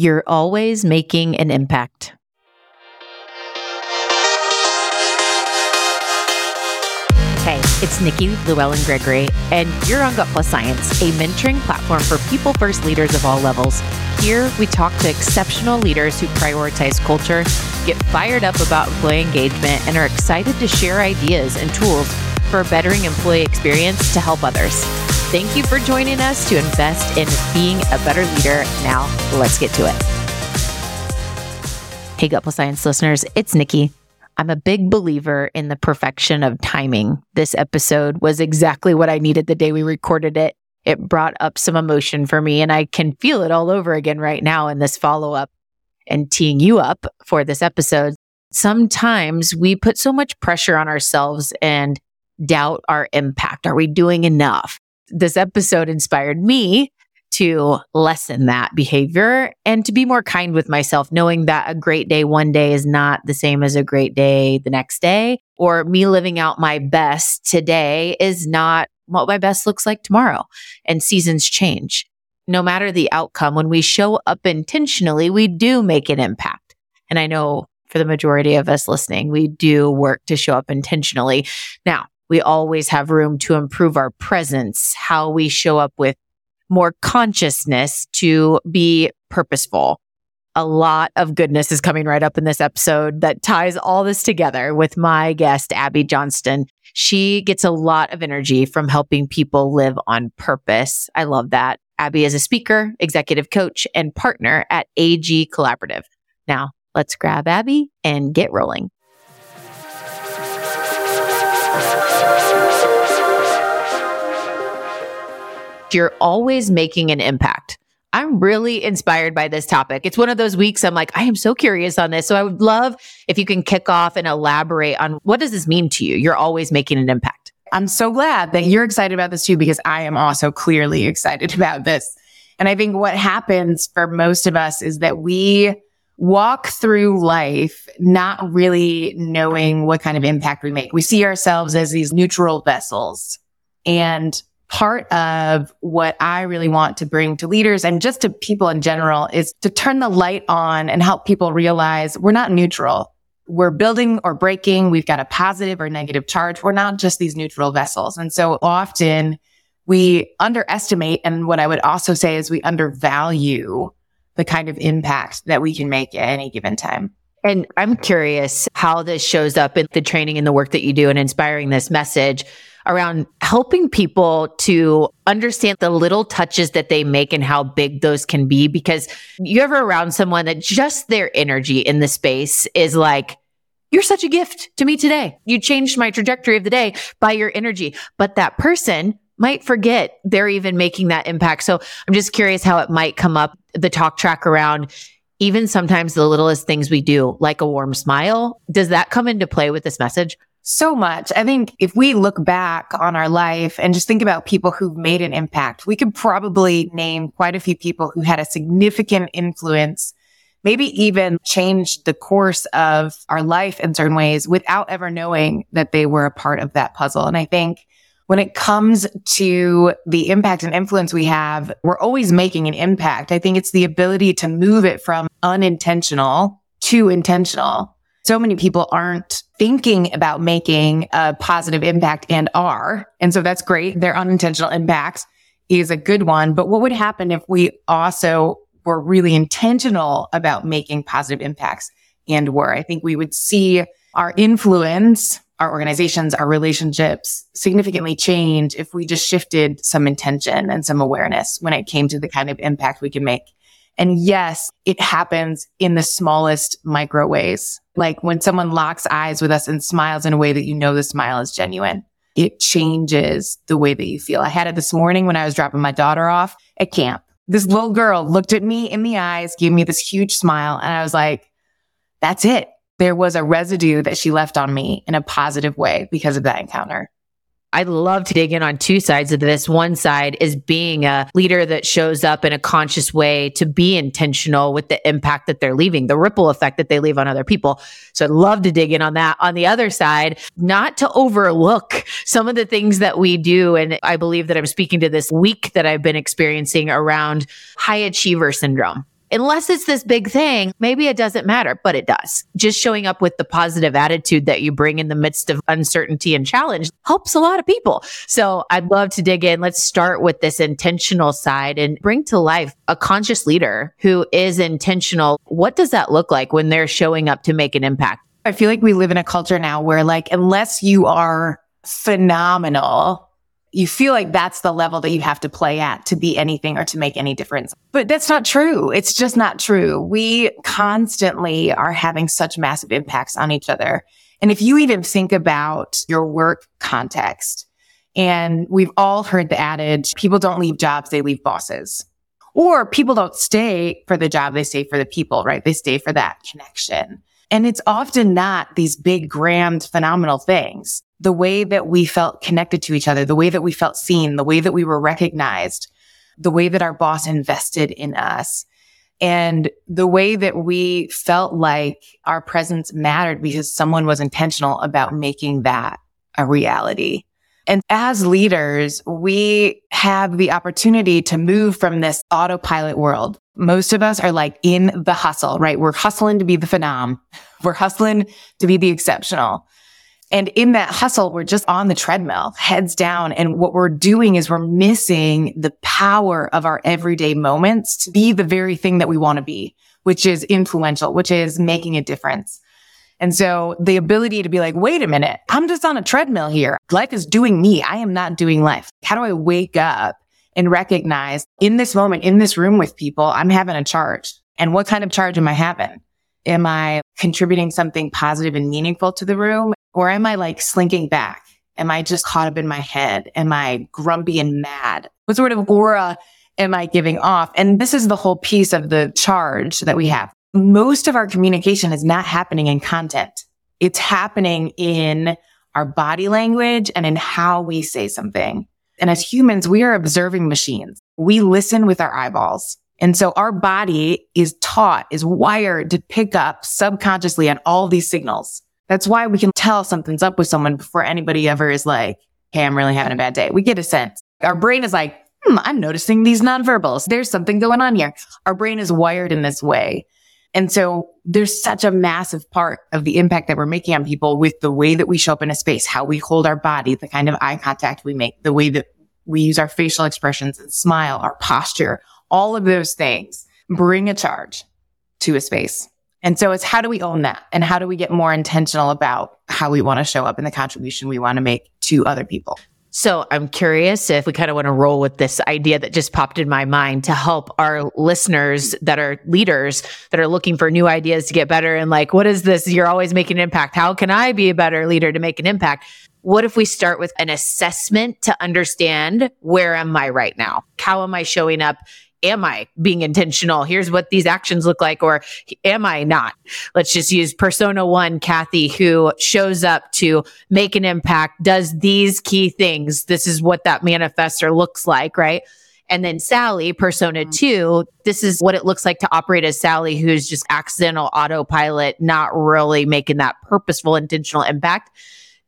You're always making an impact. Hey, it's Nikki Llewellyn Gregory, and you're on Gut Plus Science, a mentoring platform for people first leaders of all levels. Here, we talk to exceptional leaders who prioritize culture, get fired up about employee engagement, and are excited to share ideas and tools for bettering employee experience to help others. Thank you for joining us to invest in being a better leader. Now, let's get to it. Hey, Gut Plus Science listeners, it's Nikki. I'm a big believer in the perfection of timing. This episode was exactly what I needed the day we recorded it. It brought up some emotion for me, and I can feel it all over again right now in this follow up and teeing you up for this episode. Sometimes we put so much pressure on ourselves and doubt our impact. Are we doing enough? This episode inspired me to lessen that behavior and to be more kind with myself, knowing that a great day one day is not the same as a great day the next day, or me living out my best today is not what my best looks like tomorrow. And seasons change. No matter the outcome, when we show up intentionally, we do make an impact. And I know for the majority of us listening, we do work to show up intentionally. Now, we always have room to improve our presence, how we show up with more consciousness to be purposeful. A lot of goodness is coming right up in this episode that ties all this together with my guest, Abbey Johnston. She gets a lot of energy from helping people live on purpose. I love that. Abbey is a speaker, executive coach, and partner at AG Collaborative. Now, let's grab Abbey and get rolling. You're always making an impact. I'm really inspired by this topic. It's one of those weeks I'm like, I am so curious on this. So I would love if you can kick off and elaborate on what does this mean to you? You're always making an impact. I'm so glad that you're excited about this too, because I am also clearly excited about this. And I think what happens for most of us is that we walk through life not really knowing what kind of impact we make. We see ourselves as these neutral vessels. And part of what I really want to bring to leaders and just to people in general is to turn the light on and help people realize we're not neutral. We're building or breaking. We've got a positive or negative charge. We're not just these neutral vessels. And so often we underestimate. And what I would also say is we undervalue the kind of impact that we can make at any given time. And I'm curious how this shows up in the training and the work that you do and inspiring this message around helping people to understand the little touches that they make and how big those can be. Because you ever around someone that just their energy in the space is like, you're such a gift to me today. You changed my trajectory of the day by your energy. But that person might forget they're even making that impact. So I'm just curious how it might come up the talk track around even sometimes the littlest things we do, like a warm smile. Does that come into play with this message? So much. I think if we look back on our life and just think about people who've made an impact, we could probably name quite a few people who had a significant influence, maybe even changed the course of our life in certain ways without ever knowing that they were a part of that puzzle. And I think when it comes to the impact and influence we have, we're always making an impact. I think it's the ability to move it from unintentional to intentional so many people aren't thinking about making a positive impact and are. And so that's great. Their unintentional impact is a good one. But what would happen if we also were really intentional about making positive impacts and were? I think we would see our influence, our organizations, our relationships significantly change if we just shifted some intention and some awareness when it came to the kind of impact we can make. And yes, it happens in the smallest micro ways. Like when someone locks eyes with us and smiles in a way that you know the smile is genuine, it changes the way that you feel. I had it this morning when I was dropping my daughter off at camp. This little girl looked at me in the eyes, gave me this huge smile. And I was like, that's it. There was a residue that she left on me in a positive way because of that encounter. I'd love to dig in on two sides of this. One side is being a leader that shows up in a conscious way to be intentional with the impact that they're leaving, the ripple effect that they leave on other people. So I'd love to dig in on that. On the other side, not to overlook some of the things that we do. And I believe that I'm speaking to this week that I've been experiencing around high achiever syndrome unless it's this big thing, maybe it doesn't matter, but it does. Just showing up with the positive attitude that you bring in the midst of uncertainty and challenge helps a lot of people. So I'd love to dig in. Let's start with this intentional side and bring to life a conscious leader who is intentional. What does that look like when they're showing up to make an impact? I feel like we live in a culture now where like, unless you are phenomenal, you feel like that's the level that you have to play at to be anything or to make any difference. But that's not true. It's just not true. We constantly are having such massive impacts on each other. And if you even think about your work context, and we've all heard the adage, people don't leave jobs, they leave bosses. Or people don't stay for the job, they stay for the people, right? They stay for that connection. And it's often not these big, grand, phenomenal things. The way that we felt connected to each other, the way that we felt seen, the way that we were recognized, the way that our boss invested in us, and the way that we felt like our presence mattered because someone was intentional about making that a reality. And as leaders, we have the opportunity to move from this autopilot world. Most of us are like in the hustle, right? We're hustling to be the phenom. We're hustling to be the exceptional. And in that hustle, we're just on the treadmill, heads down. And what we're doing is we're missing the power of our everyday moments to be the very thing that we want to be, which is influential, which is making a difference. And so the ability to be like, wait a minute, I'm just on a treadmill here. Life is doing me. I am not doing life. How do I wake up and recognize in this moment, in this room with people, I'm having a charge. And what kind of charge am I having? Am I contributing something positive and meaningful to the room? Or am I like slinking back? Am I just caught up in my head? Am I grumpy and mad? What sort of aura am I giving off? And this is the whole piece of the charge that we have most of our communication is not happening in content. It's happening in our body language and in how we say something. And as humans, we are observing machines. We listen with our eyeballs. And so our body is taught, is wired to pick up subconsciously on all these signals. That's why we can tell something's up with someone before anybody ever is like, Hey, I'm really having a bad day. We get a sense. Our brain is like, hmm, I'm noticing these nonverbals. There's something going on here. Our brain is wired in this way. And so there's such a massive part of the impact that we're making on people with the way that we show up in a space, how we hold our body, the kind of eye contact we make, the way that we use our facial expressions and smile, our posture, all of those things bring a charge to a space. And so it's how do we own that? And how do we get more intentional about how we want to show up and the contribution we want to make to other people? So I'm curious if we kind of want to roll with this idea that just popped in my mind to help our listeners that are leaders that are looking for new ideas to get better and like, what is this? You're always making an impact. How can I be a better leader to make an impact? What if we start with an assessment to understand where am I right now? How am I showing up am I being intentional? Here's what these actions look like, or am I not? Let's just use persona one, Kathy, who shows up to make an impact, does these key things. This is what that manifestor looks like, right? And then Sally, persona mm-hmm. two, this is what it looks like to operate as Sally, who's just accidental autopilot, not really making that purposeful, intentional impact.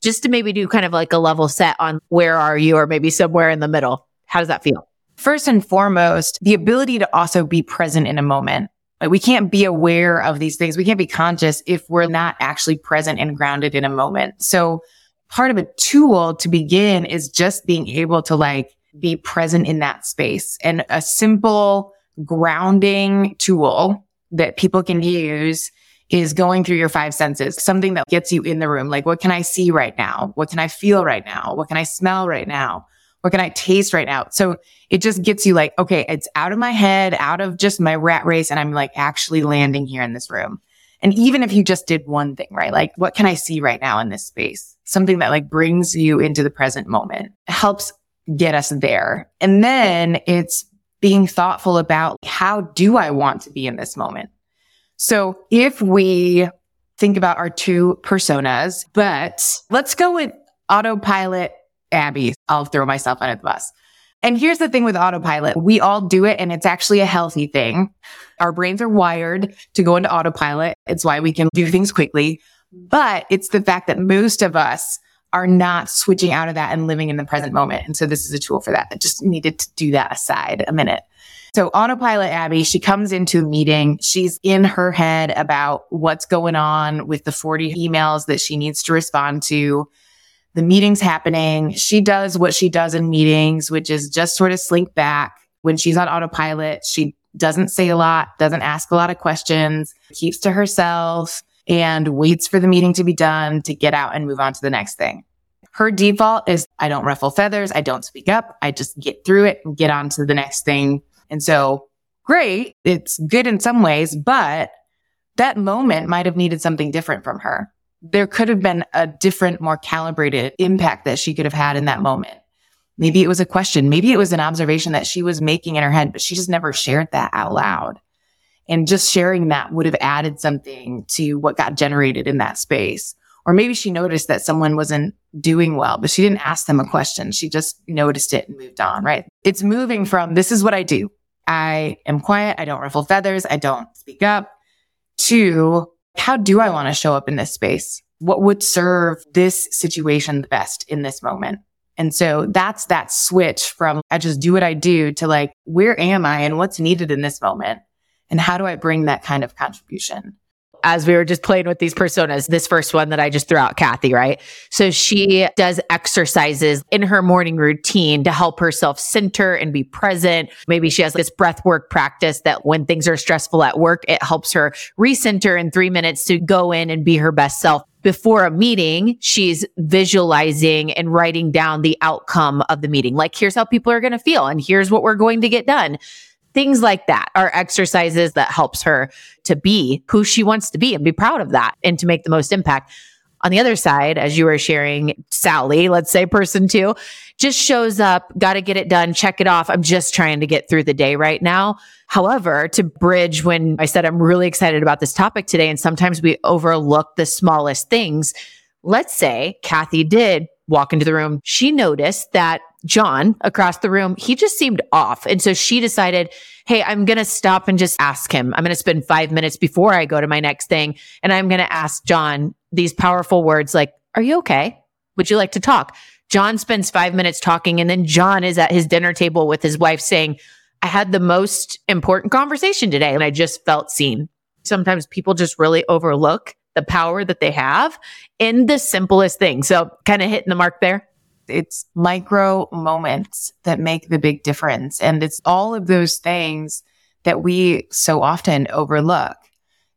Just to maybe do kind of like a level set on where are you, or maybe somewhere in the middle. How does that feel? First and foremost, the ability to also be present in a moment. Like we can't be aware of these things. We can't be conscious if we're not actually present and grounded in a moment. So part of a tool to begin is just being able to like be present in that space and a simple grounding tool that people can use is going through your five senses, something that gets you in the room. Like, what can I see right now? What can I feel right now? What can I smell right now? What can I taste right now? So it just gets you like, okay, it's out of my head, out of just my rat race. And I'm like actually landing here in this room. And even if you just did one thing, right? Like, what can I see right now in this space? Something that like brings you into the present moment helps get us there. And then it's being thoughtful about how do I want to be in this moment? So if we think about our two personas, but let's go with autopilot Abbey. I'll throw myself under the bus. And here's the thing with autopilot. We all do it and it's actually a healthy thing. Our brains are wired to go into autopilot. It's why we can do things quickly. But it's the fact that most of us are not switching out of that and living in the present moment. And so this is a tool for that. I just needed to do that aside a minute. So autopilot Abbey, she comes into a meeting. She's in her head about what's going on with the 40 emails that she needs to respond to. The meeting's happening. She does what she does in meetings, which is just sort of slink back. When she's on autopilot, she doesn't say a lot, doesn't ask a lot of questions, keeps to herself and waits for the meeting to be done to get out and move on to the next thing. Her default is I don't ruffle feathers. I don't speak up. I just get through it and get on to the next thing. And so great. It's good in some ways, but that moment might have needed something different from her. There could have been a different, more calibrated impact that she could have had in that moment. Maybe it was a question. Maybe it was an observation that she was making in her head, but she just never shared that out loud. And just sharing that would have added something to what got generated in that space. Or maybe she noticed that someone wasn't doing well, but she didn't ask them a question. She just noticed it and moved on, right? It's moving from this is what I do. I am quiet. I don't ruffle feathers. I don't speak up to how do I want to show up in this space? What would serve this situation the best in this moment? And so that's that switch from I just do what I do to like, where am I and what's needed in this moment? And how do I bring that kind of contribution? As we were just playing with these personas, this first one that I just threw out, Kathy, right? So she does exercises in her morning routine to help herself center and be present. Maybe she has this breath work practice that when things are stressful at work, it helps her recenter in three minutes to go in and be her best self. Before a meeting, she's visualizing and writing down the outcome of the meeting. Like, here's how people are going to feel, and here's what we're going to get done things like that are exercises that helps her to be who she wants to be and be proud of that and to make the most impact. On the other side as you were sharing sally let's say person two just shows up got to get it done check it off. I'm just trying to get through the day right now. However to bridge when i said i'm really excited about this topic today and sometimes we overlook the smallest things let's say kathy did walk into the room. She noticed that John across the room, he just seemed off. And so she decided, Hey, I'm going to stop and just ask him. I'm going to spend five minutes before I go to my next thing. And I'm going to ask John these powerful words like, Are you okay? Would you like to talk? John spends five minutes talking. And then John is at his dinner table with his wife saying, I had the most important conversation today and I just felt seen. Sometimes people just really overlook the power that they have in the simplest thing. So kind of hitting the mark there. It's micro moments that make the big difference. And it's all of those things that we so often overlook.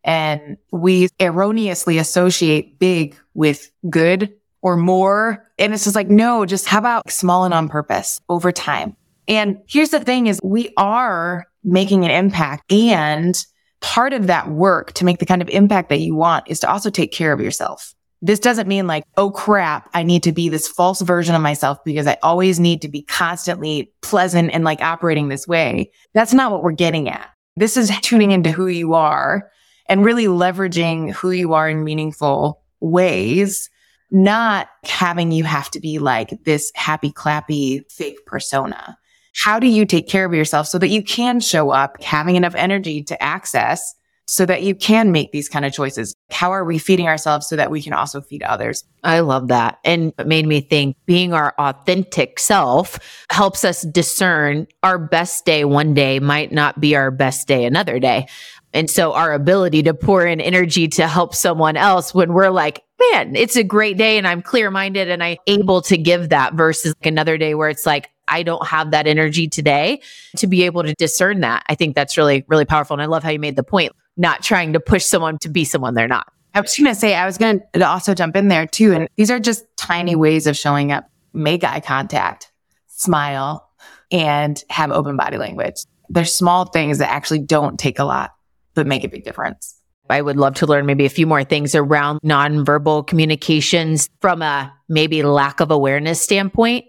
And we erroneously associate big with good or more. And it's just like, no, just how about small and on purpose over time? And here's the thing is we are making an impact and part of that work to make the kind of impact that you want is to also take care of yourself. This doesn't mean like, oh crap, I need to be this false version of myself because I always need to be constantly pleasant and like operating this way. That's not what we're getting at. This is tuning into who you are and really leveraging who you are in meaningful ways, not having you have to be like this happy, clappy, fake persona. How do you take care of yourself so that you can show up having enough energy to access so that you can make these kind of choices. How are we feeding ourselves so that we can also feed others? I love that. And it made me think being our authentic self helps us discern our best day one day might not be our best day another day. And so our ability to pour in energy to help someone else when we're like, man, it's a great day and I'm clear minded and I'm able to give that versus another day where it's like, I don't have that energy today to be able to discern that. I think that's really, really powerful. And I love how you made the point not trying to push someone to be someone they're not. I was going to say, I was going to also jump in there too. And these are just tiny ways of showing up. Make eye contact, smile, and have open body language. They're small things that actually don't take a lot, but make a big difference. I would love to learn maybe a few more things around nonverbal communications from a maybe lack of awareness standpoint.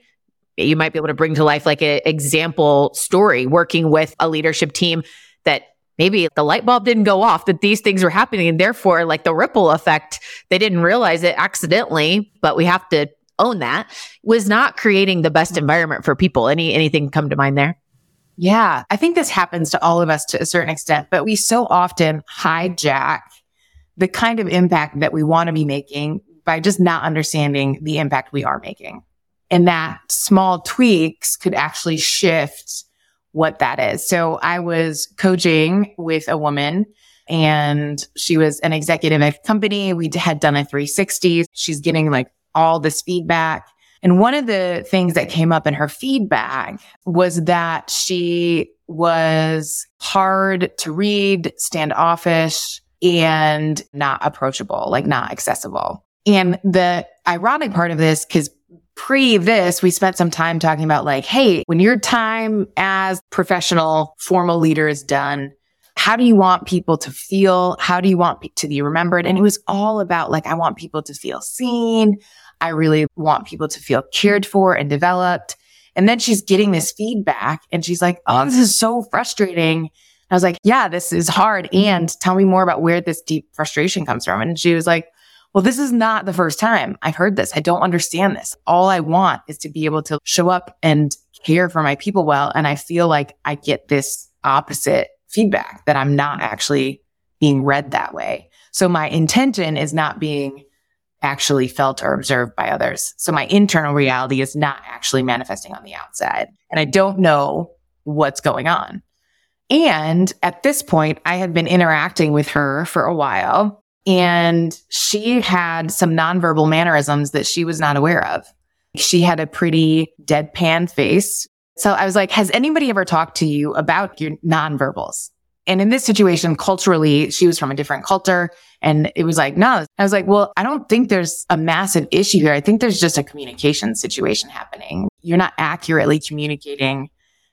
You might be able to bring to life like an example story working with a leadership team that maybe the light bulb didn't go off that these things were happening and therefore like the ripple effect they didn't realize it accidentally but we have to own that was not creating the best environment for people any anything come to mind there yeah i think this happens to all of us to a certain extent but we so often hijack the kind of impact that we want to be making by just not understanding the impact we are making and that small tweaks could actually shift what that is. So I was coaching with a woman and she was an executive at a company. We had done a 360. She's getting like all this feedback. And one of the things that came up in her feedback was that she was hard to read, standoffish, and not approachable, like not accessible. And the ironic part of this, because pre this, we spent some time talking about like, hey, when your time as professional formal leader is done, how do you want people to feel? How do you want to be remembered? And it was all about like, I want people to feel seen. I really want people to feel cared for and developed. And then she's getting this feedback and she's like, Oh, this is so frustrating. I was like, yeah, this is hard. And tell me more about where this deep frustration comes from. And she was like, well, this is not the first time I've heard this. I don't understand this. All I want is to be able to show up and care for my people well. And I feel like I get this opposite feedback that I'm not actually being read that way. So my intention is not being actually felt or observed by others. So my internal reality is not actually manifesting on the outside. And I don't know what's going on. And at this point, I had been interacting with her for a while and she had some nonverbal mannerisms that she was not aware of. She had a pretty deadpan face. So I was like, has anybody ever talked to you about your nonverbals? And in this situation, culturally, she was from a different culture. And it was like, no, I was like, well, I don't think there's a massive issue here. I think there's just a communication situation happening. You're not accurately communicating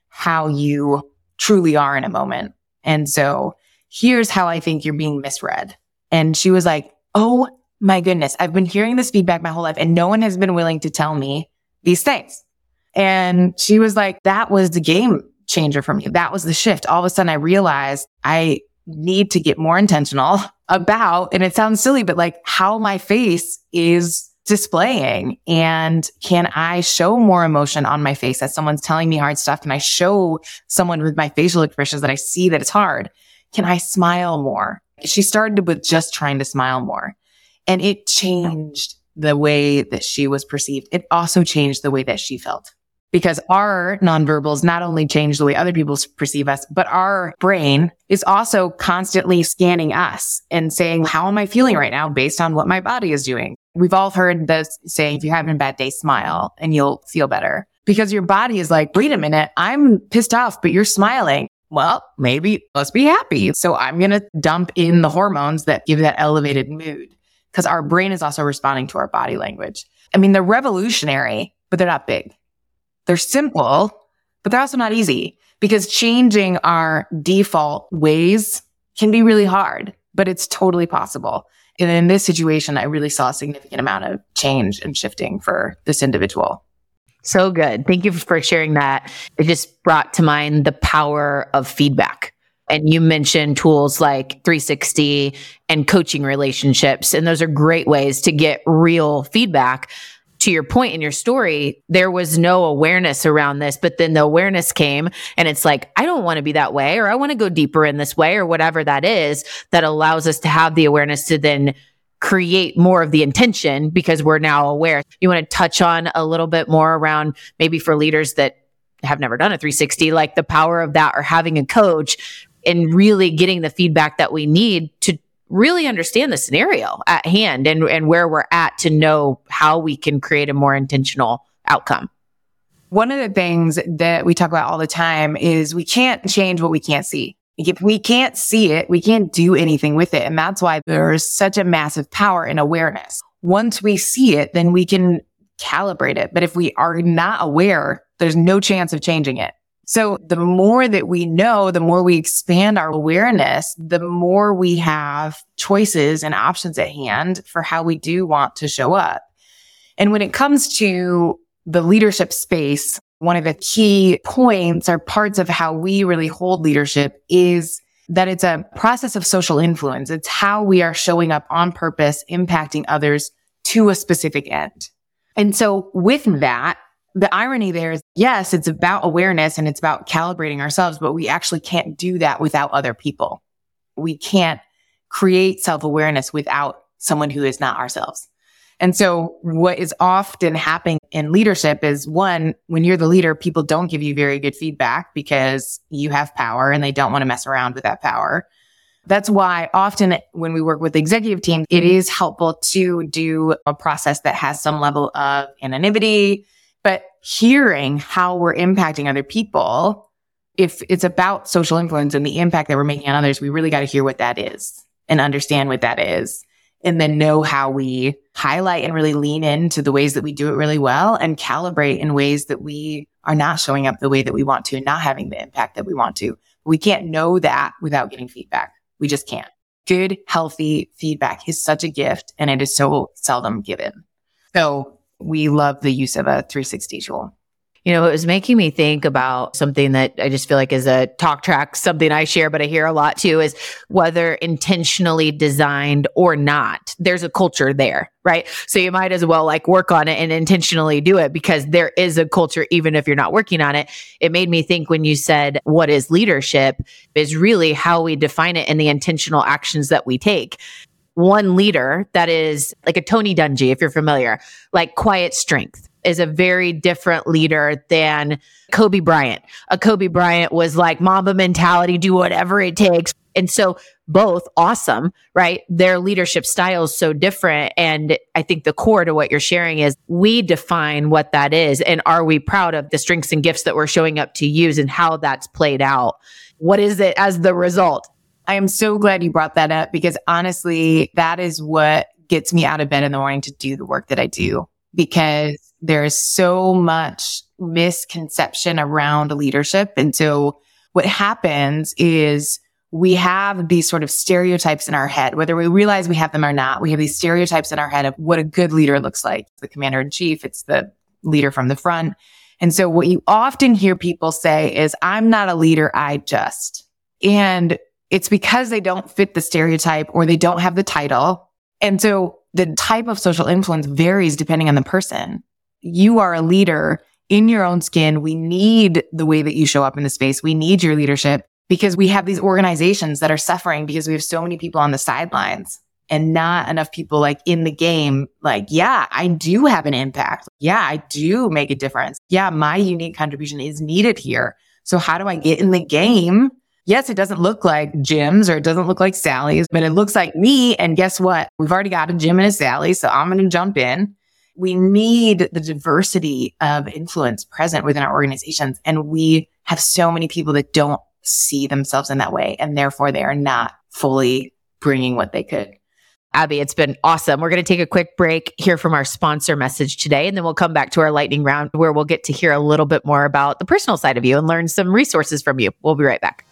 how you truly are in a moment. And so here's how I think you're being misread. And she was like, Oh my goodness, I've been hearing this feedback my whole life and no one has been willing to tell me these things. And she was like, that was the game changer for me. That was the shift. All of a sudden I realized I need to get more intentional about, and it sounds silly, but like how my face is displaying and can I show more emotion on my face as someone's telling me hard stuff? Can I show someone with my facial expressions that I see that it's hard? Can I smile more? She started with just trying to smile more and it changed the way that she was perceived. It also changed the way that she felt because our nonverbals not only change the way other people perceive us, but our brain is also constantly scanning us and saying, how am I feeling right now based on what my body is doing? We've all heard this saying, if you're having a bad day, smile and you'll feel better because your body is like, wait a minute, I'm pissed off, but you're smiling. Well, maybe let's be happy. So I'm going to dump in the hormones that give that elevated mood because our brain is also responding to our body language. I mean, they're revolutionary, but they're not big. They're simple, but they're also not easy because changing our default ways can be really hard, but it's totally possible. And in this situation, I really saw a significant amount of change and shifting for this individual. So good. Thank you for sharing that. It just brought to mind the power of feedback. And you mentioned tools like 360 and coaching relationships. And those are great ways to get real feedback. To your point in your story, there was no awareness around this, but then the awareness came and it's like, I don't want to be that way, or I want to go deeper in this way, or whatever that is that allows us to have the awareness to then create more of the intention because we're now aware. You want to touch on a little bit more around maybe for leaders that have never done a 360, like the power of that or having a coach and really getting the feedback that we need to really understand the scenario at hand and, and where we're at to know how we can create a more intentional outcome. One of the things that we talk about all the time is we can't change what we can't see. If we can't see it, we can't do anything with it. And that's why there's such a massive power in awareness. Once we see it, then we can calibrate it. But if we are not aware, there's no chance of changing it. So the more that we know, the more we expand our awareness, the more we have choices and options at hand for how we do want to show up. And when it comes to the leadership space, one of the key points or parts of how we really hold leadership is that it's a process of social influence. It's how we are showing up on purpose, impacting others to a specific end. And so with that, the irony there is yes, it's about awareness and it's about calibrating ourselves, but we actually can't do that without other people. We can't create self awareness without someone who is not ourselves. And so what is often happening in leadership is one, when you're the leader, people don't give you very good feedback because you have power and they don't want to mess around with that power. That's why often when we work with executive team, it is helpful to do a process that has some level of anonymity, but hearing how we're impacting other people. If it's about social influence and the impact that we're making on others, we really got to hear what that is and understand what that is and then know how we highlight and really lean into the ways that we do it really well and calibrate in ways that we are not showing up the way that we want to and not having the impact that we want to. We can't know that without getting feedback. We just can't. Good, healthy feedback is such a gift and it is so seldom given. So we love the use of a 360 tool. You know, it was making me think about something that I just feel like is a talk track, something I share, but I hear a lot too is whether intentionally designed or not, there's a culture there, right? So you might as well like work on it and intentionally do it because there is a culture, even if you're not working on it. It made me think when you said, what is leadership is really how we define it in the intentional actions that we take one leader that is like a Tony Dungy, if you're familiar, like quiet strength is a very different leader than Kobe Bryant. A Kobe Bryant was like Mamba mentality, do whatever it takes. And so both awesome, right? Their leadership style is so different. And I think the core to what you're sharing is we define what that is. And are we proud of the strengths and gifts that we're showing up to use and how that's played out? What is it as the result? I am so glad you brought that up because honestly, that is what gets me out of bed in the morning to do the work that I do because there is so much misconception around leadership. And so what happens is we have these sort of stereotypes in our head, whether we realize we have them or not. We have these stereotypes in our head of what a good leader looks like. It's The commander in chief, it's the leader from the front. And so what you often hear people say is, I'm not a leader. I just, and it's because they don't fit the stereotype or they don't have the title. And so the type of social influence varies depending on the person you are a leader in your own skin. We need the way that you show up in the space. We need your leadership because we have these organizations that are suffering because we have so many people on the sidelines and not enough people like in the game. Like, yeah, I do have an impact. Yeah, I do make a difference. Yeah, my unique contribution is needed here. So how do I get in the game? Yes, it doesn't look like Jim's or it doesn't look like Sally's, but it looks like me. And guess what? We've already got a Jim and a Sally. So I'm going to jump in we need the diversity of influence present within our organizations. And we have so many people that don't see themselves in that way. And therefore they are not fully bringing what they could. Abbey, it's been awesome. We're going to take a quick break, hear from our sponsor message today, and then we'll come back to our lightning round where we'll get to hear a little bit more about the personal side of you and learn some resources from you. We'll be right back.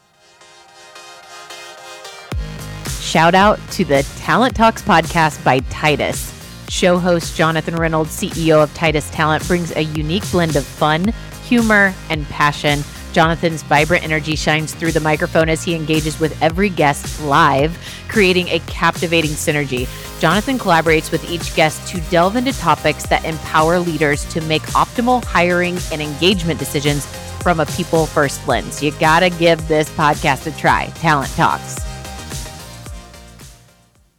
Shout out to the Talent Talks podcast by Titus. Show host Jonathan Reynolds, CEO of Titus Talent, brings a unique blend of fun, humor, and passion. Jonathan's vibrant energy shines through the microphone as he engages with every guest live, creating a captivating synergy. Jonathan collaborates with each guest to delve into topics that empower leaders to make optimal hiring and engagement decisions from a people first lens. You got to give this podcast a try. Talent Talks.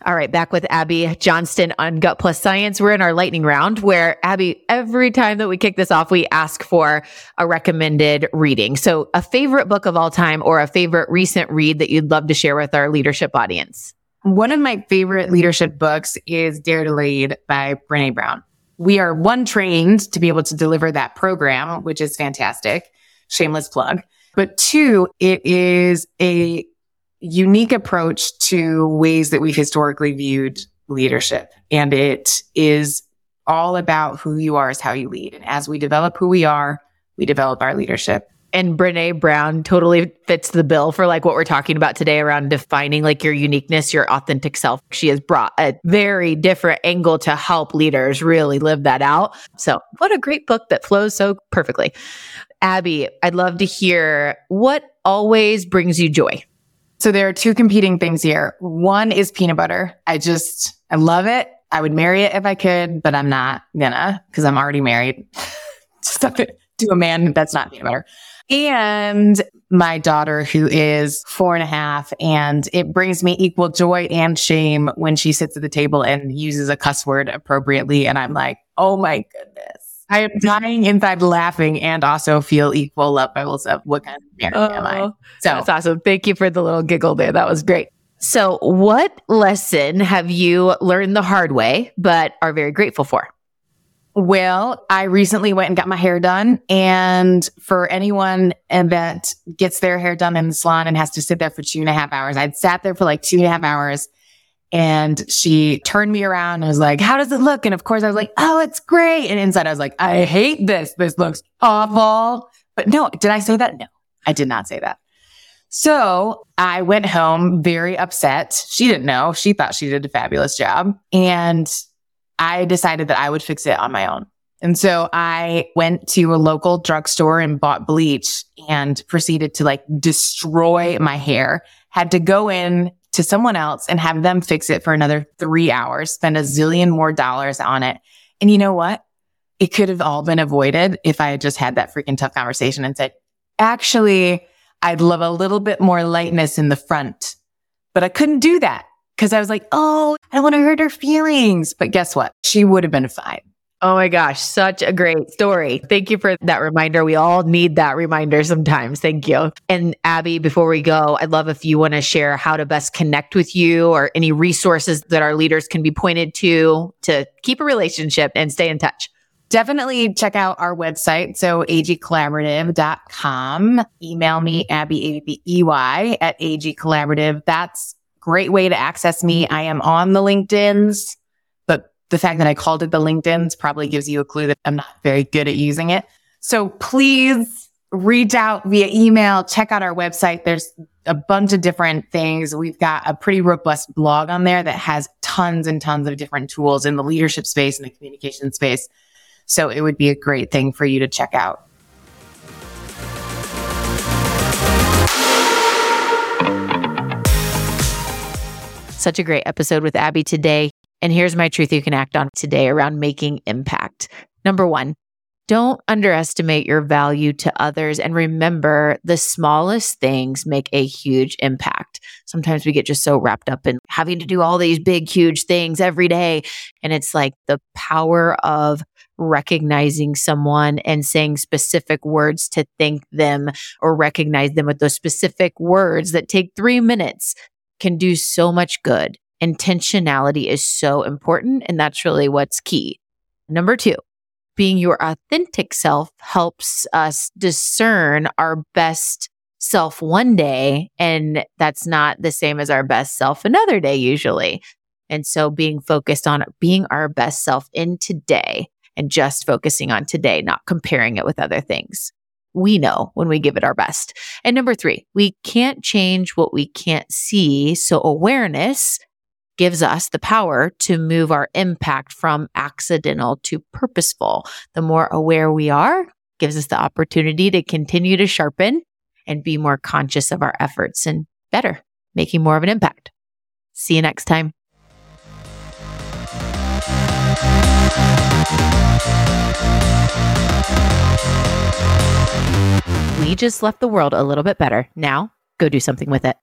All right, back with Abbey Johnston on Gut Plus Science. We're in our lightning round where Abbey, every time that we kick this off, we ask for a recommended reading. So, a favorite book of all time or a favorite recent read that you'd love to share with our leadership audience. One of my favorite leadership books is Dare to Lead by Brene Brown. We are one trained to be able to deliver that program, which is fantastic. Shameless plug. But two, it is a unique approach to ways that we've historically viewed leadership. And it is all about who you are is how you lead. And as we develop who we are, we develop our leadership. And Brene Brown totally fits the bill for like what we're talking about today around defining like your uniqueness, your authentic self. She has brought a very different angle to help leaders really live that out. So, what a great book that flows so perfectly. Abbey, I'd love to hear what always brings you joy. So there are two competing things here. One is peanut butter. I just, I love it. I would marry it if I could, but I'm not gonna because I'm already married. just have to a man that's not peanut butter. And my daughter, who is four and a half, and it brings me equal joy and shame when she sits at the table and uses a cuss word appropriately. And I'm like, oh my goodness. I am dying inside laughing and also feel equal levels of what kind of parent am I? Oh, so that's awesome. Thank you for the little giggle there. That was great. So, what lesson have you learned the hard way, but are very grateful for? Well, I recently went and got my hair done. And for anyone that gets their hair done in the salon and has to sit there for two and a half hours, I'd sat there for like two and a half hours and she turned me around and was like, how does it look? And of course I was like, oh, it's great. And inside I was like, I hate this. This looks awful. But no, did I say that? No, I did not say that. So I went home very upset. She didn't know. She thought she did a fabulous job. And I decided that I would fix it on my own. And so I went to a local drugstore and bought bleach and proceeded to like destroy my hair. Had to go in to someone else and have them fix it for another three hours, spend a zillion more dollars on it. And you know what? It could have all been avoided if I had just had that freaking tough conversation and said, actually, I'd love a little bit more lightness in the front. But I couldn't do that because I was like, oh, I don't want to hurt her feelings. But guess what? She would have been fine. Oh my gosh, such a great story. Thank you for that reminder. We all need that reminder sometimes. Thank you. And Abbey, before we go, I'd love if you want to share how to best connect with you or any resources that our leaders can be pointed to to keep a relationship and stay in touch. Definitely check out our website. So agcollaborative.com. Email me, Abbey, A-B-B-E-Y at agcollaborative. That's great way to access me. I am on the LinkedIn's the fact that I called it the LinkedIn's probably gives you a clue that I'm not very good at using it. So please reach out via email, check out our website. There's a bunch of different things. We've got a pretty robust blog on there that has tons and tons of different tools in the leadership space and the communication space. So it would be a great thing for you to check out. Such a great episode with Abbey today. And here's my truth you can act on today around making impact. Number one, don't underestimate your value to others and remember the smallest things make a huge impact. Sometimes we get just so wrapped up in having to do all these big, huge things every day. And it's like the power of recognizing someone and saying specific words to thank them or recognize them with those specific words that take three minutes can do so much good intentionality is so important. And that's really what's key. Number two, being your authentic self helps us discern our best self one day. And that's not the same as our best self another day, usually. And so being focused on being our best self in today and just focusing on today, not comparing it with other things. We know when we give it our best. And number three, we can't change what we can't see. So awareness gives us the power to move our impact from accidental to purposeful. The more aware we are, gives us the opportunity to continue to sharpen and be more conscious of our efforts and better, making more of an impact. See you next time. We just left the world a little bit better. Now, go do something with it.